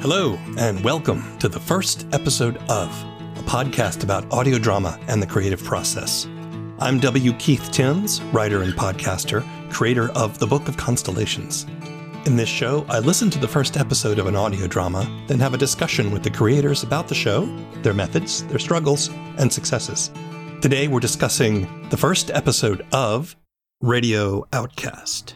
Hello, and welcome to the first episode of a podcast about audio drama and the creative process. I'm W. Keith Timms, writer and podcaster, creator of The Book of Constellations. In this show, I listen to the first episode of an audio drama, then have a discussion with the creators about the show, their methods, their struggles, and successes. Today, we're discussing the first episode of Radio Outcast.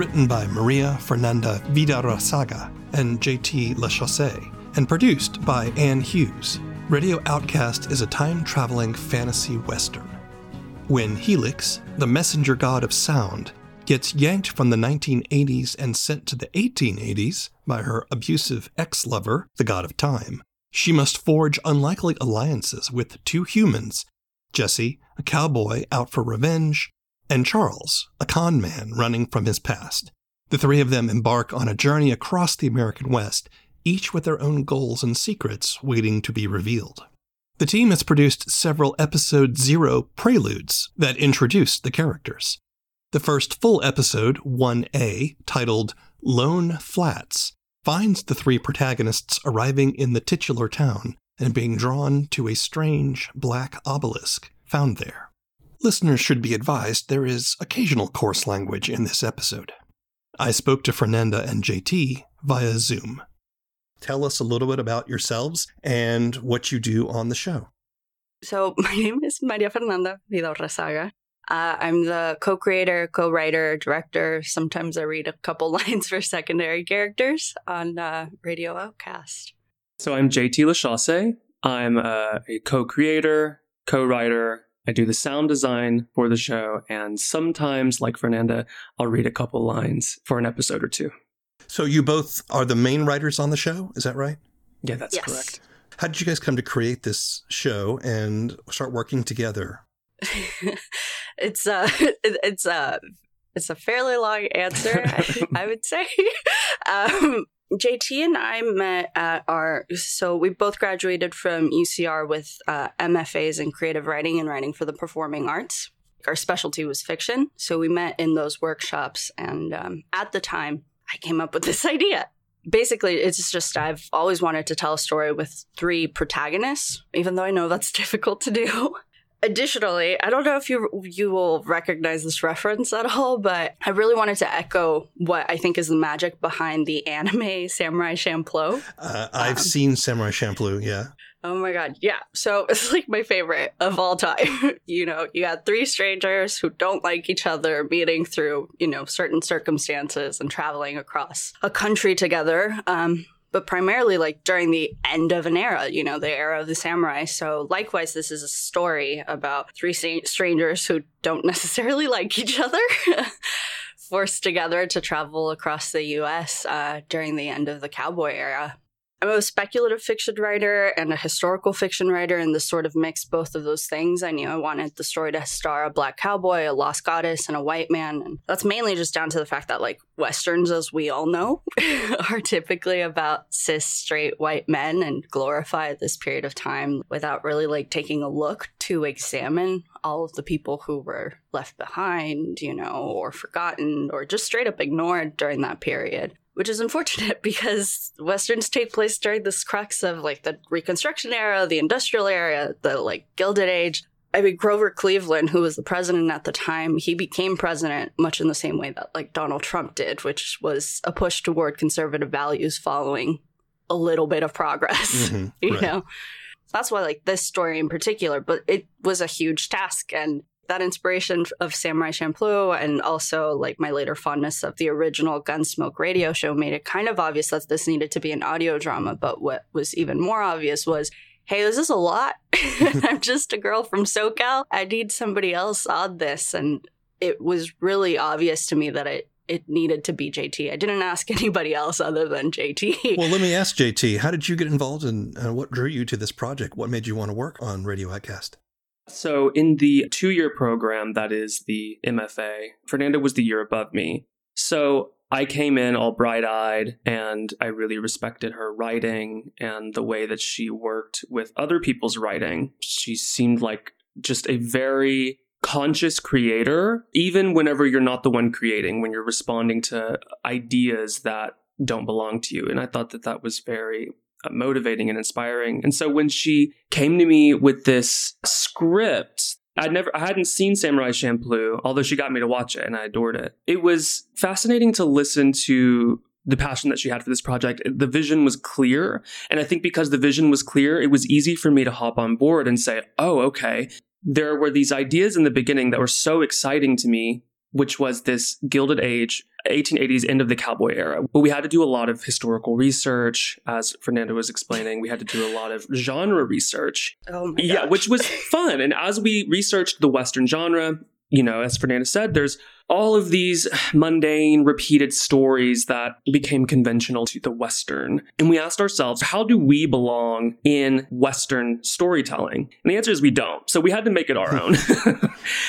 Written by Maria Fernanda Vidaurrazaga and JT Lachausse, and produced by Anne Hughes. Radio Outcast is a time traveling fantasy western. When Helix, the messenger god of sound, gets yanked from the 1980s and sent to the 1880s by her abusive ex lover, the god of time, she must forge unlikely alliances with two humans Jesse, a cowboy out for revenge, and Charles, a con man running from his past. The three of them embark on a journey across the American West, each with their own goals and secrets waiting to be revealed. The team has produced several episode zero preludes that introduce the characters. The first full episode, 1A, titled Lone Flats, finds the three protagonists arriving in the titular town and being drawn to a strange black obelisk found there. Listeners should be advised there is occasional coarse language in this episode. I spoke to Fernanda and JT via Zoom. Tell us a little bit about yourselves and what you do on the show. So, my name is Maria Fernanda Vidaurrazaga. Uh, I'm the co creator, co writer, director. Sometimes I read a couple lines for secondary characters on uh, Radio Outcast. So, I'm JT Lachausse. I'm uh, a co creator, co writer, I do the sound design for the show, and sometimes, like Fernanda, I'll read a couple lines for an episode or two. So you both are the main writers on the show, is that right? Yeah, that's Yes. correct. How did you guys come to create this show and start working together? it's a it's a it's a fairly long answer, I, I would say. Um, JT and I met at our so we both graduated from UCR with uh, MFAs in creative writing and writing for the performing arts. Our specialty was fiction, so we met in those workshops. And um, at the time, I came up with this idea. Basically, it's just I've always wanted to tell a story with three protagonists, even though I know that's difficult to do. Additionally, I don't know if you you will recognize this reference at all, but I really wanted to echo what I think is the magic behind the anime Samurai Champloo. Uh, I've Um, seen Samurai Champloo, yeah. Oh my god, yeah. So it's like my favorite of all time. you know, you got three strangers who don't like each other meeting through, you know, certain circumstances and traveling across a country together. Um, but primarily like during the end of an era, you know, the era of the samurai. So likewise, this is a story about three strangers who don't necessarily like each other. Forced together to travel across the US uh, during the end of the cowboy era. I'm a speculative fiction writer and a historical fiction writer, and this sort of mixed both of those things. I knew I wanted the story to star a black cowboy, a lost goddess, and a white man. And that's mainly just down to the fact that, like, Westerns, as we all know, are typically about cis straight white men and glorify this period of time without really, like, taking a look to examine all of the people who were left behind, you know, or forgotten, or just straight up ignored during that period which is unfortunate because westerns take place during this crux of like the reconstruction era the industrial era the like gilded age. I mean grover cleveland who was the president at the time he became president much in the same way that like donald trump did which was a push toward conservative values following a little bit of progress Mhm, you right. know? That's why like this story in particular but it was a huge task and that inspiration of samurai champloo and also like my later fondness of the original gunsmoke radio show made it kind of obvious that this needed to be an audio drama but what was even more obvious was hey this is a lot i'm just a girl from socal i need somebody else on this and it was really obvious to me that it it needed to be JT. I didn't ask anybody else other than JT. Well, let me ask JT, how did you get involved and uh, what drew you to this project? What made you want to work on Radio Outcast? So, in the two year program that is the MFA, Fernanda was the year above me. So I came in all bright eyed and I really respected her writing and the way that she worked with other people's writing. She seemed like just a very conscious creator, even whenever you're not the one creating, when you're responding to ideas that don't belong to you. And I thought that that was very Uh, motivating and inspiring. And so when she came to me with this script I'd never, I hadn't seen Samurai Champloo, although she got me to watch it and I adored it. It was fascinating to listen to the passion that she had for this project. The vision was clear. And I think because the vision was clear, it was easy for me to hop on board and say, oh, okay. There were these ideas in the beginning that were so exciting to me, which was this Gilded Age 1880s end of the cowboy era. But we had to do a lot of historical research, as Fernanda was explaining. We had to do a lot of genre research. Oh Yeah, which was fun. And as we researched the Western genre, you know, as Fernanda said, there's all of these mundane, repeated stories that became conventional to the Western. And we asked ourselves, how do we belong in Western storytelling? And the answer is we don't. So we had to make it our own.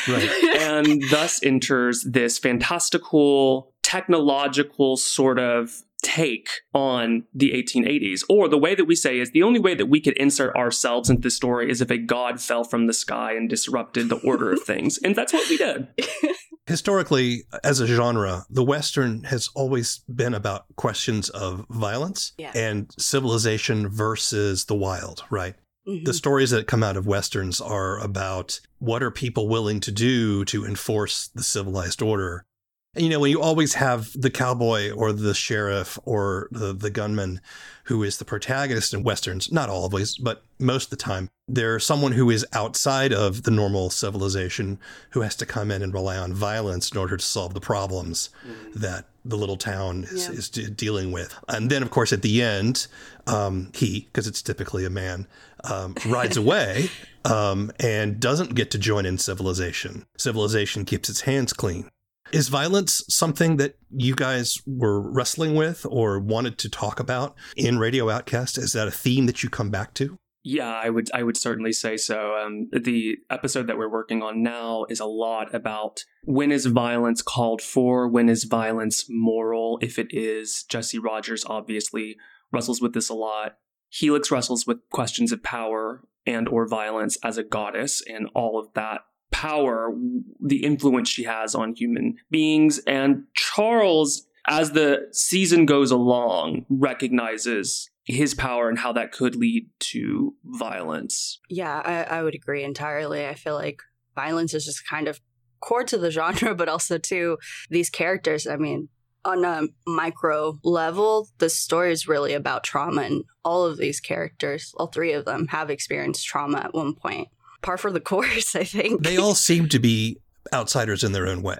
Right. and thus enters this fantastical, technological sort of take on the 1880s. Or the way that we say is the only way that we could insert ourselves into the story is if a god fell from the sky and disrupted the order of things. And that's what we did. Historically, as a genre, the Western has always been about questions of violence Yeah. and civilization versus the wild, right? Mhm. The stories that come out of Westerns are about what are people willing to do to enforce the civilized order. And, you know, when you always have the cowboy or the sheriff or the, the gunman who is the protagonist in Westerns, not always, but most of the time, they're someone who is outside of the normal civilization who has to come in and rely on violence in order to solve the problems that the little town is, Yeah. is de- dealing with. And then, of course, at the end, um, he, because it's typically a man, um, rides away um, and doesn't get to join in civilization. Civilization keeps its hands clean. Is violence something that you guys were wrestling with or wanted to talk about in Radio Outcast? Is that a theme that you come back to? Yeah, I would I would certainly say so. Um, the episode that we're working on now is a lot about when is violence called for, when is violence moral, if it is. Jesse Rogers obviously wrestles with this a lot. Helix wrestles with questions of power and or violence as a goddess and all of that power, the influence she has on human beings. And Charles, as the season goes along, recognizes his power and how that could lead to violence. Yeah, I, I would agree entirely. I feel like violence is just kind of core to the genre, but also to these characters. I mean, on a micro level, the story is really about trauma, and all of these characters, all three of them, have experienced trauma at one point. Par for the course, I think. They all seem to be outsiders in their own way.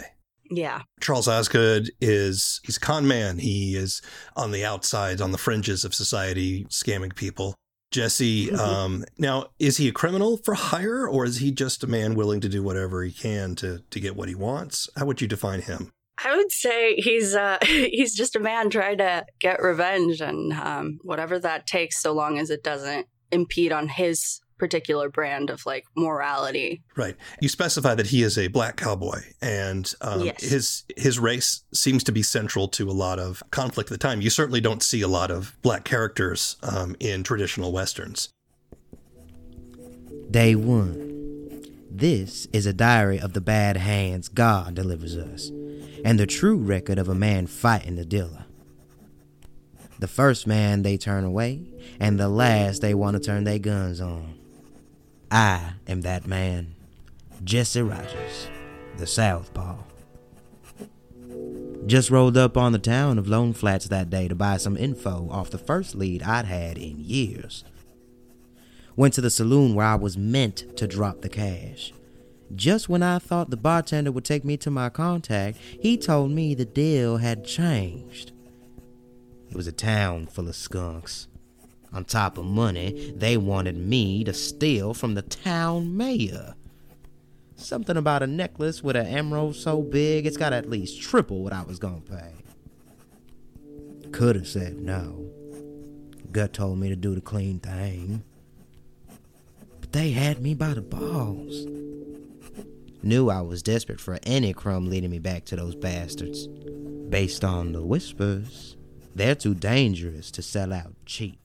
yeah, Charles Osgood is he's a con man. He is on the outside, on the fringes of society, scamming people. Jesse, Mhm. um, now is he a criminal for hire, or is he just a man willing to do whatever he can to to get what he wants? How would you define him? I would say he's uh, he's just a man trying to get revenge, and um, whatever that takes, so long as it doesn't impede on his particular brand of like morality. Right. You specify that he is a black cowboy, and um, Yes. his his race seems to be central to a lot of conflict at the time. You certainly don't see a lot of black characters um, in traditional westerns. Day 1. This is a diary of the bad hands God delivers us, and the true record of a man fighting the dealer. The first man they turn away, and the last they want to turn their guns on. I am that man, Jesse Rogers, the Southpaw. Just rolled up on the town of Lone Flats that day to buy some info off the first lead I'd had in years. Went to the saloon where I was meant to drop the cash. Just when I thought the bartender would take me to my contact, he told me the deal had changed. It was a town full of skunks. On top of money, they wanted me to steal from the town mayor. Something about a necklace with an emerald so big it's got at least triple what I was gonna pay. Could have said no. Gut told me to do the clean thing. But they had me by the balls. Knew I was desperate for any crumb leading me back to those bastards. Based on the whispers, they're too dangerous to sell out cheap.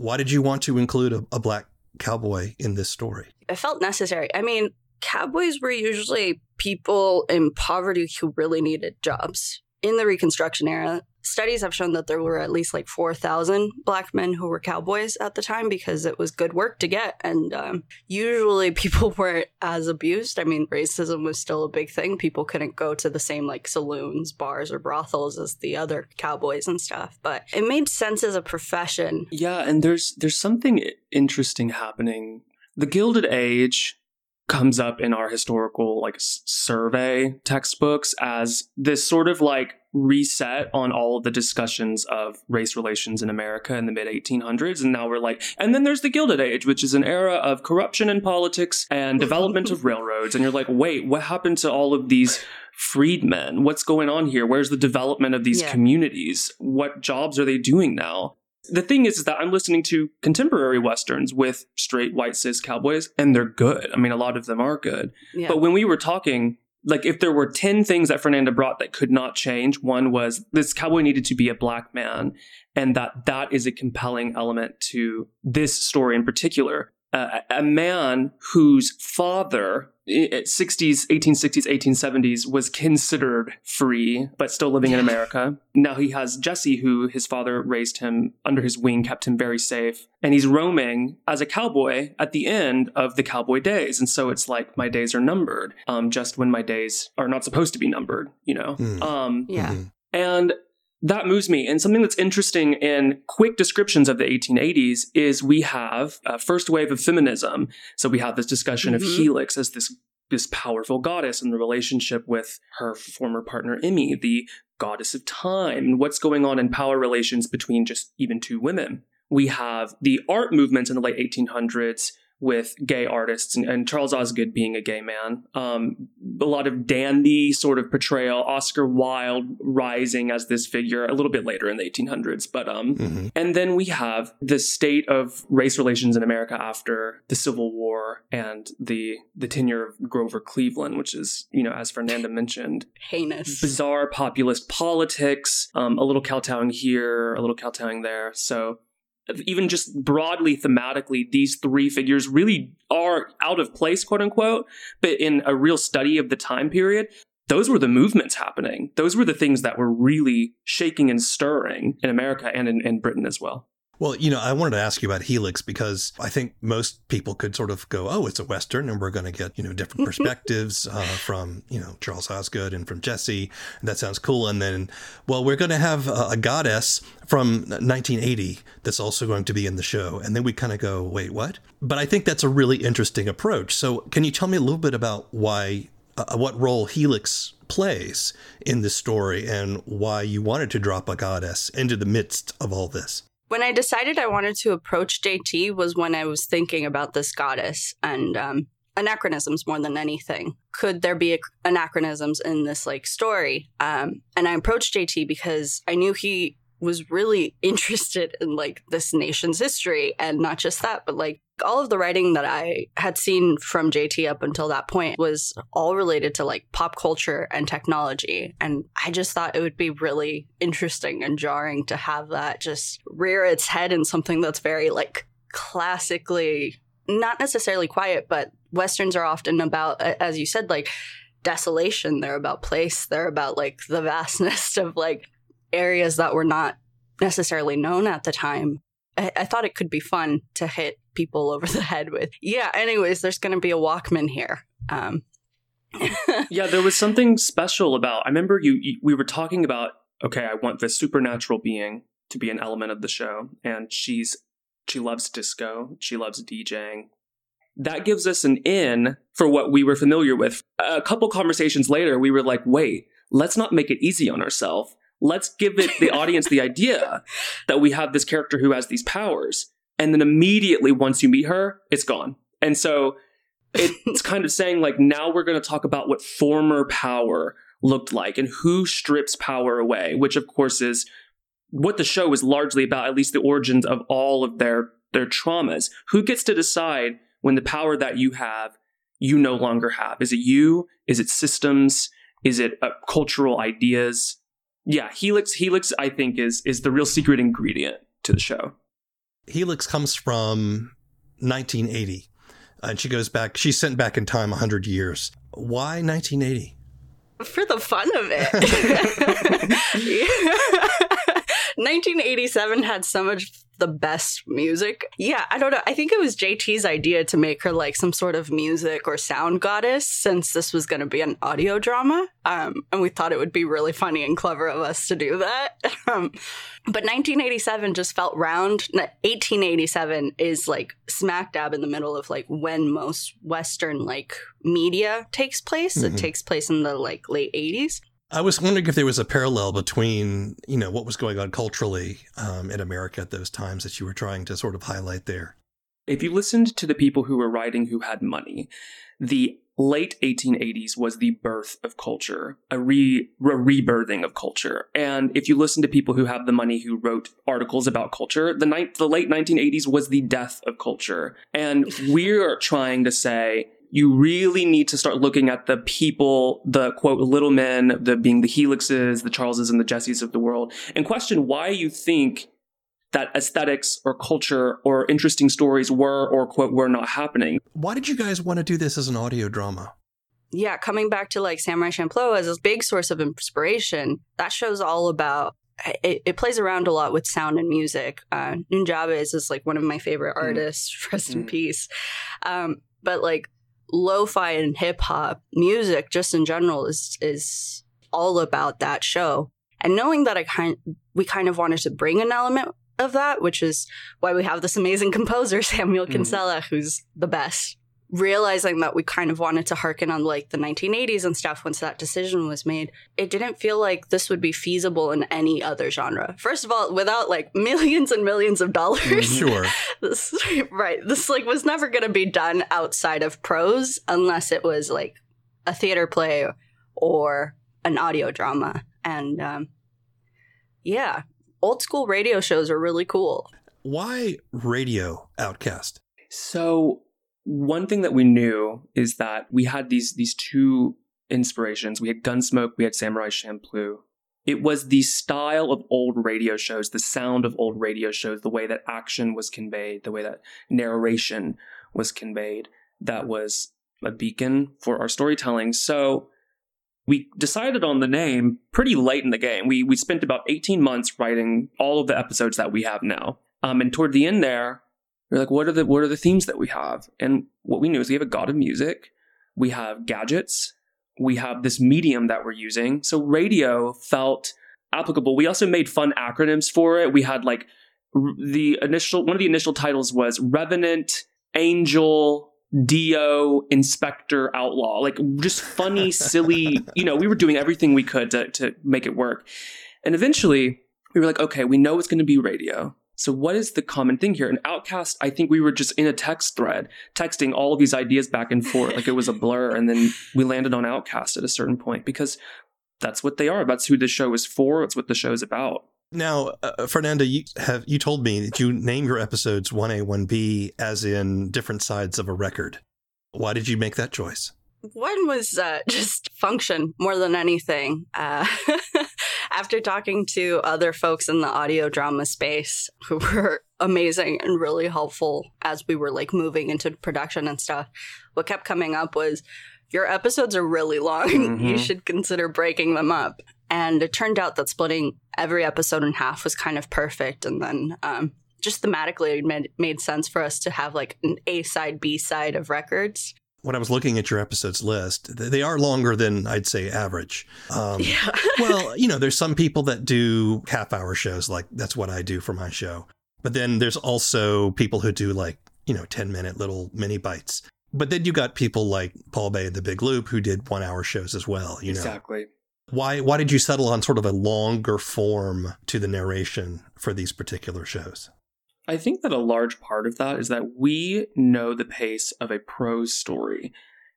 Why did you want to include a, a black cowboy in this story? It felt necessary. I mean, cowboys were usually people in poverty who really needed jobs. In the Reconstruction era, studies have shown that there were at least like 4,000 black men who were cowboys at the time because it was good work to get. And um, usually people weren't as abused. I mean, racism was still a big thing. People couldn't go to the same like saloons, bars, or brothels as the other cowboys and stuff. But it made sense as a profession. Yeah, and there's there's something interesting happening. The Gilded Age comes up in our historical like survey textbooks as this sort of like reset on all of the discussions of race relations in America in the mid 1800s. And now we're like, and then there's the Gilded Age, which is an era of corruption in politics and development of railroads. And you're like, wait, what happened to all of these freedmen? What's going on here? Where's the development of these yeah. communities? What jobs are they doing now? The thing is, is that I'm listening to contemporary westerns with straight white cis cowboys, and they're good. I mean, a lot of them are good. Yeah. But when we were talking like if there were 10 things that Fernanda brought that could not change, one was this cowboy needed to be a black man and that that is a compelling element to this story in particular uh, a man whose father at 60s 1860s 1870s was considered free but still living in america now he has jesse who his father raised him under his wing kept him very safe and he's roaming as a cowboy at the end of the cowboy days and so it's like my days are numbered um, just when my days are not supposed to be numbered you know mm. um, yeah mm-hmm. and that moves me. And something that's interesting in quick descriptions of the 1880s is we have a first wave of feminism. So we have this discussion mm-hmm. of Helix as this this powerful goddess and the relationship with her former partner Emmy, the goddess of time, and what's going on in power relations between just even two women. We have the art movement in the late 1800s with gay artists and, and, Charles Osgood being a gay man. Um, a lot of dandy sort of portrayal, Oscar Wilde rising as this figure a little bit later in the 1800s. But um, mm-hmm. and then we have the state of race relations in America after the Civil War and the the tenure of Grover Cleveland, which is you know as Fernanda mentioned, heinous, bizarre populist politics, um, a little kowtowing here, a little kowtowing there. So even just broadly thematically, these three figures really are out of place, quote unquote. But in a real study of the time period, those were the movements happening. Those were the things that were really shaking and stirring in America and in, in Britain as well. Well, you know, I wanted to ask you about Helix because I think most people could sort of go, oh, it's a Western and we're going to get, you know, different perspectives uh, from, you know, Charles Osgood and from Jesse. And that sounds cool. And then, well, we're going to have a, a goddess from 1980 that's also going to be in the show. And then we kind of go, wait, what? But I think that's a really interesting approach. So can you tell me a little bit about why, uh, what role Helix plays in this story and why you wanted to drop a goddess into the midst of all this? When I decided I wanted to approach JT was when I was thinking about this goddess and um, anachronisms more than anything. Could there be anachronisms in this like story? Um, and I approached JT because I knew he was really interested in like this nation's history and not just that but like all of the writing that i had seen from jt up until that point was all related to like pop culture and technology. And i just thought it would be really interesting and jarring to have that just rear its head in something that's very like classically not necessarily quiet but westerns are often about as you said like desolation. They're about place. They're about like the vastness of like areas that were not necessarily known at the time. I, I thought it could be fun to hit people over the head with. Yeah, anyways, there's going to be a Walkman here. Um. yeah, there was something special about. I remember you, you. We were talking about. Okay, I want this supernatural being to be an element of the show, and she's she loves disco. She loves DJing. That gives us an in for what we were familiar with. A couple conversations later, we were like, wait, let's not make it easy on ourselves let's give it the audience the idea that we have this character who has these powers and then immediately once you meet her it's gone. And so it's kind of saying like now we're going to talk about what former power looked like and who strips power away which of course is what the show is largely about at least the origins of all of their their traumas. Who gets to decide when the power that you have you no longer have? Is it you? Is it systems? Is it uh, cultural ideas? Yeah, Helix Helix I think is is the real secret ingredient to the show. Helix comes from 1980, and she goes back. She's sent back in time 100 years. Why 1980? For the fun of it. 1987 had so much the best music. Yeah, I don't know. I think it was JT's idea to make her like some sort of music or sound goddess since this was going to be an audio drama. Um, and we thought it would be really funny and clever of us to do that. Um, but 1987 just felt round. 1887 is like smack dab in the middle of like when most Western like media takes place. Mhm. It takes place in the like late 80s. I was wondering if there was a parallel between, you know, what was going on culturally um, in America at those times that you were trying to sort of highlight there. If you listened to the people who were writing who had money, the late 1880s was the birth of culture, a, re, a rebirthing of culture. And if you listen to people who have the money who wrote articles about culture, the, ni- the late 1980s was the death of culture. And we're trying to say, you really need to start looking at the people, the quote, little men, the being the Helixes, the Charleses, and the Jessies of the world, and question why you think that aesthetics or culture or interesting stories were or quote were not happening. Why did you guys want to do this as an audio drama? yeah, coming back to like Samurai Champloo as a big source of inspiration, that show's all about. It, it plays around a lot with sound and music. Uh, Nujabes is like one of my favorite Mm. artists. Rest in Mm. peace. Um, but like lo-fi and hip hop music, just in general, is is all about that show. And knowing that I kind we kind of wanted to bring an element of that, which is why we have this amazing composer Samuel Mhm. Kinsella, who's the best realizing that we kind of wanted to harken on like the 1980s and stuff once that decision was made it didn't feel like this would be feasible in any other genre first of all without like millions and millions of dollars Mhm. Sure. this, right this like was never going to be done outside of prose unless it was like a theater play or an audio drama and um yeah old school radio shows are really cool Why radio outcast? So one thing that we knew is that we had these these two inspirations. We had Gunsmoke, we had Samurai Champloo. It was the style of old radio shows, the sound of old radio shows, the way that action was conveyed, the way that narration was conveyed, that was a beacon for our storytelling. So we decided on the name pretty late in the game. We we spent about 18 months writing all of the episodes that we have now. Um, and toward the end there, we are like, what are the what are the themes that we have? And what we knew is we have a god of music, we have gadgets, we have this medium that we're using. So radio felt applicable. We also made fun acronyms for it. We had like the initial one of the initial titles was Revenant, Angel, Dio, Inspector, Outlaw. Like just funny, silly, you know, we were doing everything we could to, to make it work. And eventually we were like, okay, we know it's going to be radio. So what is the common thing here? And Outcast, I think we were just in a text thread, texting all of these ideas back and forth like it was a blur. And then we landed on Outcast at a certain point because that's what they are. That's who the show is for. It's what the show is about. Now, uh, Fernanda, you have you told me that you name your episodes 1A, 1B as in different sides of a record. Why did you make that choice? One was uh, just function more than anything. Uh, after talking to other folks in the audio drama space who were amazing and really helpful as we were like moving into production and stuff, what kept coming up was your episodes are really long. you Mhm. should consider breaking them up. And it turned out that splitting every episode in half was kind of perfect. And then um, just thematically, it made, made sense for us to have like an A side, B side of records. When I was looking at your episodes list, they are longer than I'd say average. Um, Yeah. well, you know, there's some people that do half hour shows, like that's what I do for my show. But then there's also people who do like, you know, 10 minute little mini bites. But then you got people like Paul Bae, and the Big Loop, who did one hour shows as well. You know, exactly. why why did you settle on sort of a longer form to the narration for these particular shows? I think that a large part of that is that we know the pace of a prose story,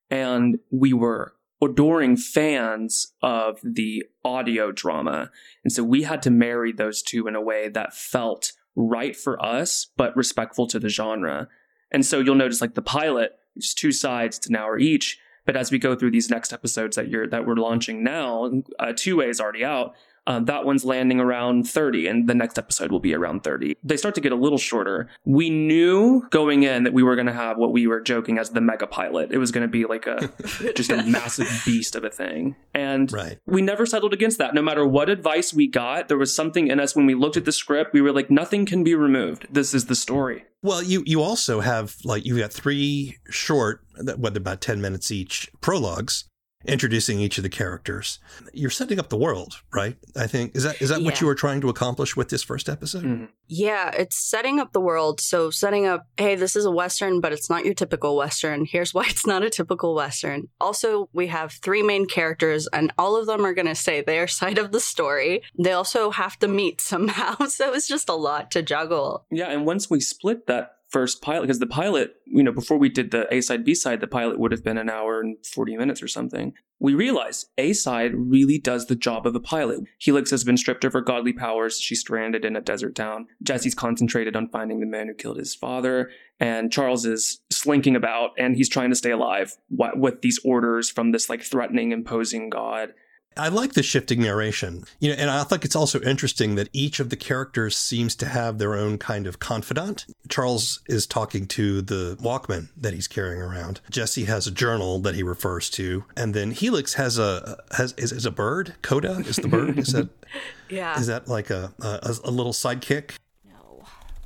and we were adoring fans of the audio drama. And so we had to marry those two in a way that felt right for us, but respectful to the genre. And so you'll notice like the pilot, just two sides, it's an hour each. But as we go through these next episodes that you're that we're launching now, uh, two ways already out. Um, that one's landing around 30, and the next episode will be around 30. They start to get a little shorter. We knew going in that we were going to have what we were joking as the mega pilot. It was going to be like a just a massive beast of a thing. And Right. we never settled against that. No matter what advice we got, there was something in us when we looked at the script, we were like, nothing can be removed. This is the story. Well, you you also have like you've got three short, whether about ten minutes each, prologues introducing each of the characters. You're setting up the world, right? I think is that is that what you were trying to accomplish with this first episode? Mhm. Yeah, it's setting up the world. So, setting up, hey, this is a Western, but it's not your typical Western. Here's why it's not a typical Western. Also, we have three main characters, and all of them are going to say their side of the story. They also have to meet somehow. So, it's just a lot to juggle. Yeah, and once we split that first pilot, because the pilot, you know, before we did the A side, B side, the pilot would have been an hour and 40 minutes or something. We realized A side really does the job of a pilot. Helix has been stripped of her godly powers. She's stranded in a desert town. Jesse's concentrated on finding the man who killed his father. And Charles is slinking about and he's trying to stay alive with these orders from this like threatening, imposing god. I like the shifting narration, you know, and I think it's also interesting that each of the characters seems to have their own kind of confidant. Charles is talking to the Walkman that he's carrying around. Jesse has a journal that he refers to, and then Helix has a has is, is a bird. Coda is the bird. Is that Yeah. is that like a a, a little sidekick? No.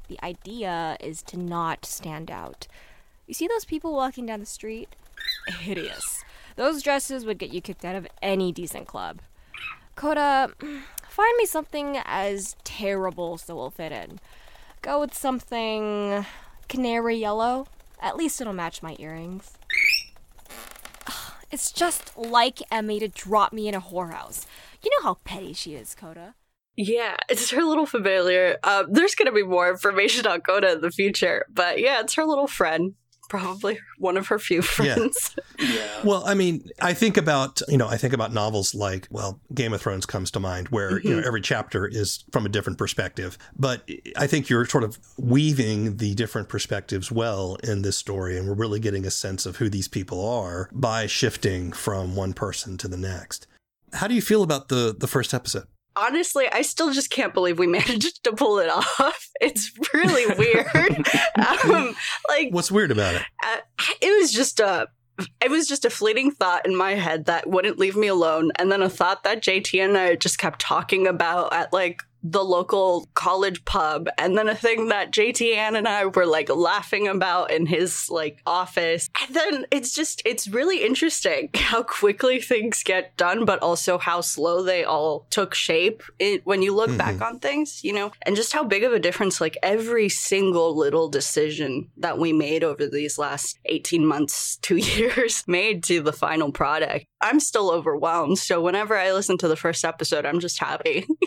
The idea is to not stand out. You see those people walking down the street? Hideous. Those dresses would get you kicked out of any decent club. Coda, find me something as terrible so we'll fit in. Go with something canary yellow. At least it'll match my earrings. It's just like Emmy to drop me in a whorehouse. You know how petty she is, Coda. Yeah, it's her little familiar. Uh, there's going to be more information on Coda in the future, but yeah, it's her little friend. Probably one of her few friends. Yeah. Well, I mean, I think about you know, I think about novels like well, Game of Thrones comes to mind, where you know mm-hmm. every chapter is from a different perspective. But I think you're sort of weaving the different perspectives well in this story, and we're really getting a sense of who these people are by shifting from one person to the next. How do you feel about the the first episode? Honestly, I still just can't believe we managed to pull it off. It's really weird. um, like What's weird about it? uh, it was just a it was just a fleeting thought in my head that wouldn't leave me alone and then a thought that JT and I just kept talking about at like the local college pub. And then a thing that JT Ann and I were like laughing about in his like office. And then it's just it's really interesting how quickly things get done but also how slow they all took shape it, when you look back mm-hmm. on things you know? And just how big of a difference like every single little decision that we made over these last 18 months 2 years made to the final product. I'm still overwhelmed. So whenever I listen to the first episode I'm just happy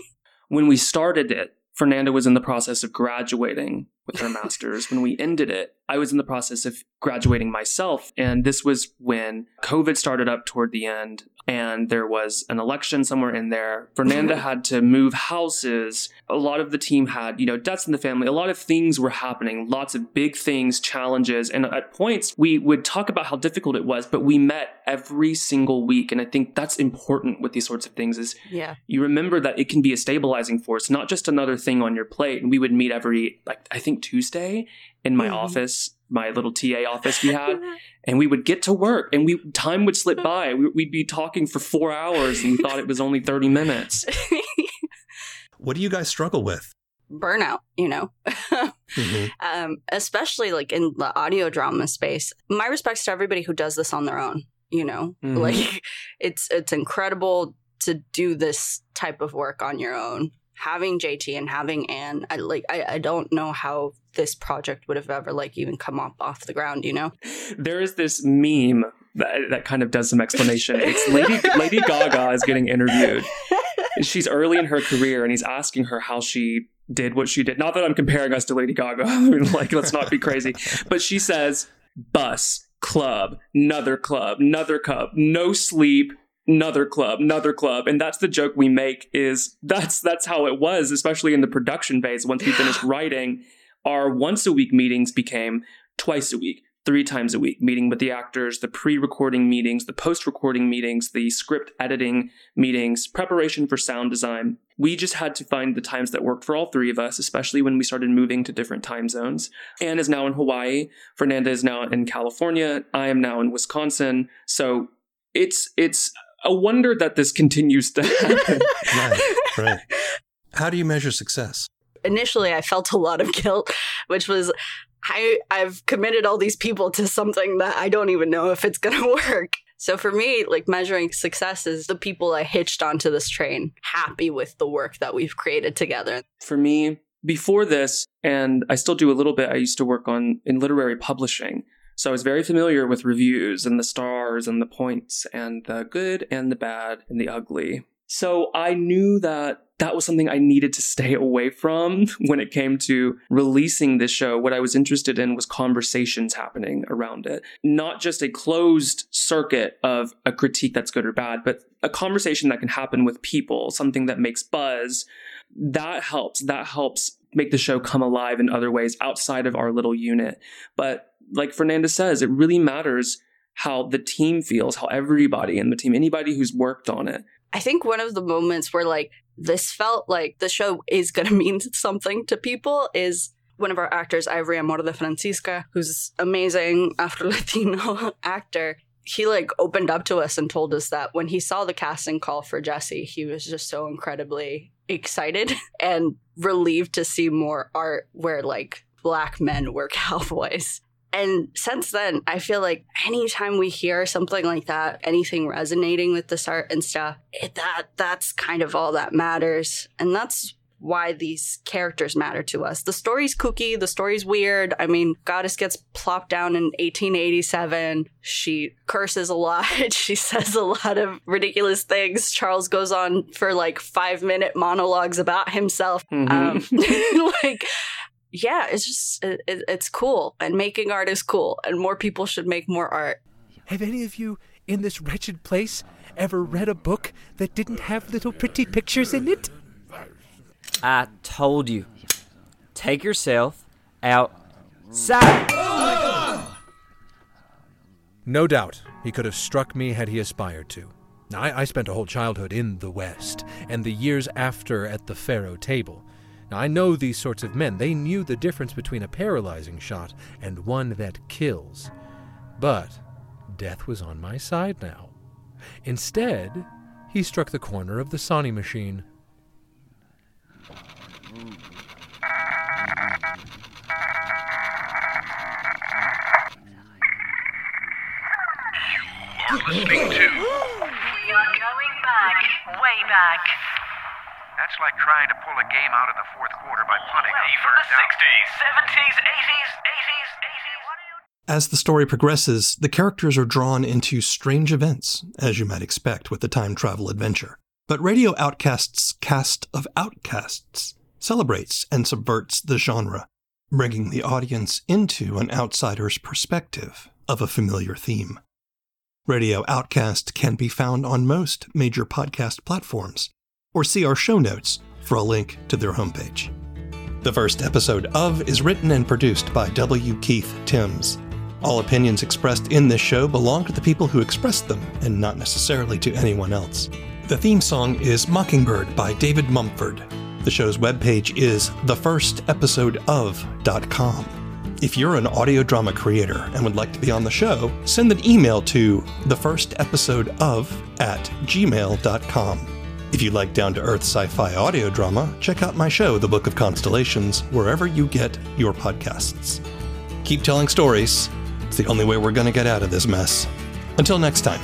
when we started it, Fernanda was in the process of graduating with her master's. when we ended it, I was in the process of graduating myself. And this was when COVID started up toward the end and there was an election somewhere in there. Fernanda had to move houses. A lot of the team had, you know, deaths in the family. A lot of things were happening, lots of big things, challenges. And at points, we would talk about how difficult it was, but we met every single week. And I think that's important with these sorts of things is yeah you remember that it can be a stabilizing force, not just another thing on your plate. And we would meet every, like, I think Tuesday in my Mhm. office, my little TA office we had, and we would get to work and we, time would slip by. We, we'd be talking for four hours and we thought it was only 30 minutes. What do you guys struggle with? burnout you know Mhm. um, especially like in the audio drama space. My respects to everybody who does this on their own. You know, Mhm. like it's it's incredible to do this type of work on your own. Having JT and having Anne, I like I, I don't know how this project would have ever like even come up off the ground. You know, There is this meme that, that kind of does some explanation. It's Lady, Lady Gaga is getting interviewed. She's early in her career and he's asking her how she did what she did. Not that I'm comparing us to Lady Gaga. I mean, like, let's not be crazy. But she says, bus, club, another club, another club, no sleep, another club, another club. And that's the joke we make is that's that's how it was, especially in the production phase. Once we finished writing, our once a week meetings became twice a week, three times a week, meeting with the actors, the pre recording meetings, the post recording meetings, the script editing meetings, preparation for sound design. We just had to find the times that worked for all three of us, especially when we started moving to different time zones. Anne is now in Hawaii. Fernanda is now in California. I am now in Wisconsin. So it's it's a wonder that this continues to happen. right, right. How do you measure success? Initially, I felt a lot of guilt, which was I I've committed all these people to something that I don't even know if it's going to work. So for me, like measuring success is the people I hitched onto this train happy with the work that we've created together. For me, before this, and I still do a little bit, I used to work on in literary publishing. So I was very familiar with reviews and the stars and the points and the good and the bad and the ugly. So I knew that that was something I needed to stay away from when it came to releasing this show. What I was interested in was conversations happening around it, not just a closed circuit of a critique that's good or bad, but a conversation that can happen with people, something that makes buzz. That helps. That helps make the show come alive in other ways outside of our little unit. But like Fernanda says, it really matters how the team feels, how everybody in the team, anybody who's worked on it, I think one of the moments where like this felt like the show is going to mean something to people is one of our actors, Ivory Amor de Francisca, who's amazing Afro Latino actor. He like opened up to us and told us that when he saw the casting call for Jesse, he was just so incredibly excited and relieved to see more art where like black men were cowboys. And since then, I feel like anytime we hear something like that, anything resonating with this art and stuff, it, that that's kind of all that matters. And that's why these characters matter to us. The story's kooky, the story's weird. I mean, Goddess gets plopped down in 1887. She curses a lot. she says a lot of ridiculous things. Charles goes on for like five minute monologues about himself. Mm-hmm. Um, like, yeah, it's just it, it's cool, and making art is cool, and more people should make more art. Have any of you in this wretched place ever read a book that didn't have little pretty pictures in it? I told you. Take yourself outside. No doubt he could have struck me had he aspired to. I, I spent a whole childhood in the West, and the years after at the faro table. Now, I know these sorts of men. They knew the difference between a paralyzing shot and one that kills. But death was on my side now. Instead, he struck the corner of the Sani machine. You are listening to. We are going back, way back. That's like trying to pull a game out of the fourth quarter by punting well, a third the down. 60s, 70s, 80s, 80s, 80s. As the story progresses, the characters are drawn into strange events, as you might expect with a time travel adventure. But Radio Outcast's cast of outcasts celebrates and subverts the genre, bringing the audience into an outsider's perspective of a familiar theme. Radio Outcast can be found on most major podcast platforms, or see our show notes for a link to their homepage. The first episode of is written and produced by W. Keith Timms. All opinions expressed in this show belong to the people who expressed them, and not necessarily to anyone else. The theme song is Mockingbird by David Mumford. The show's webpage is thefirstepisodeof.com. If you're an audio drama creator and would like to be on the show, send an email to thefirstepisodeof at gmail.com. If you like down to earth sci fi audio drama, check out my show, The Book of Constellations, wherever you get your podcasts. Keep telling stories. It's the only way we're going to get out of this mess. Until next time.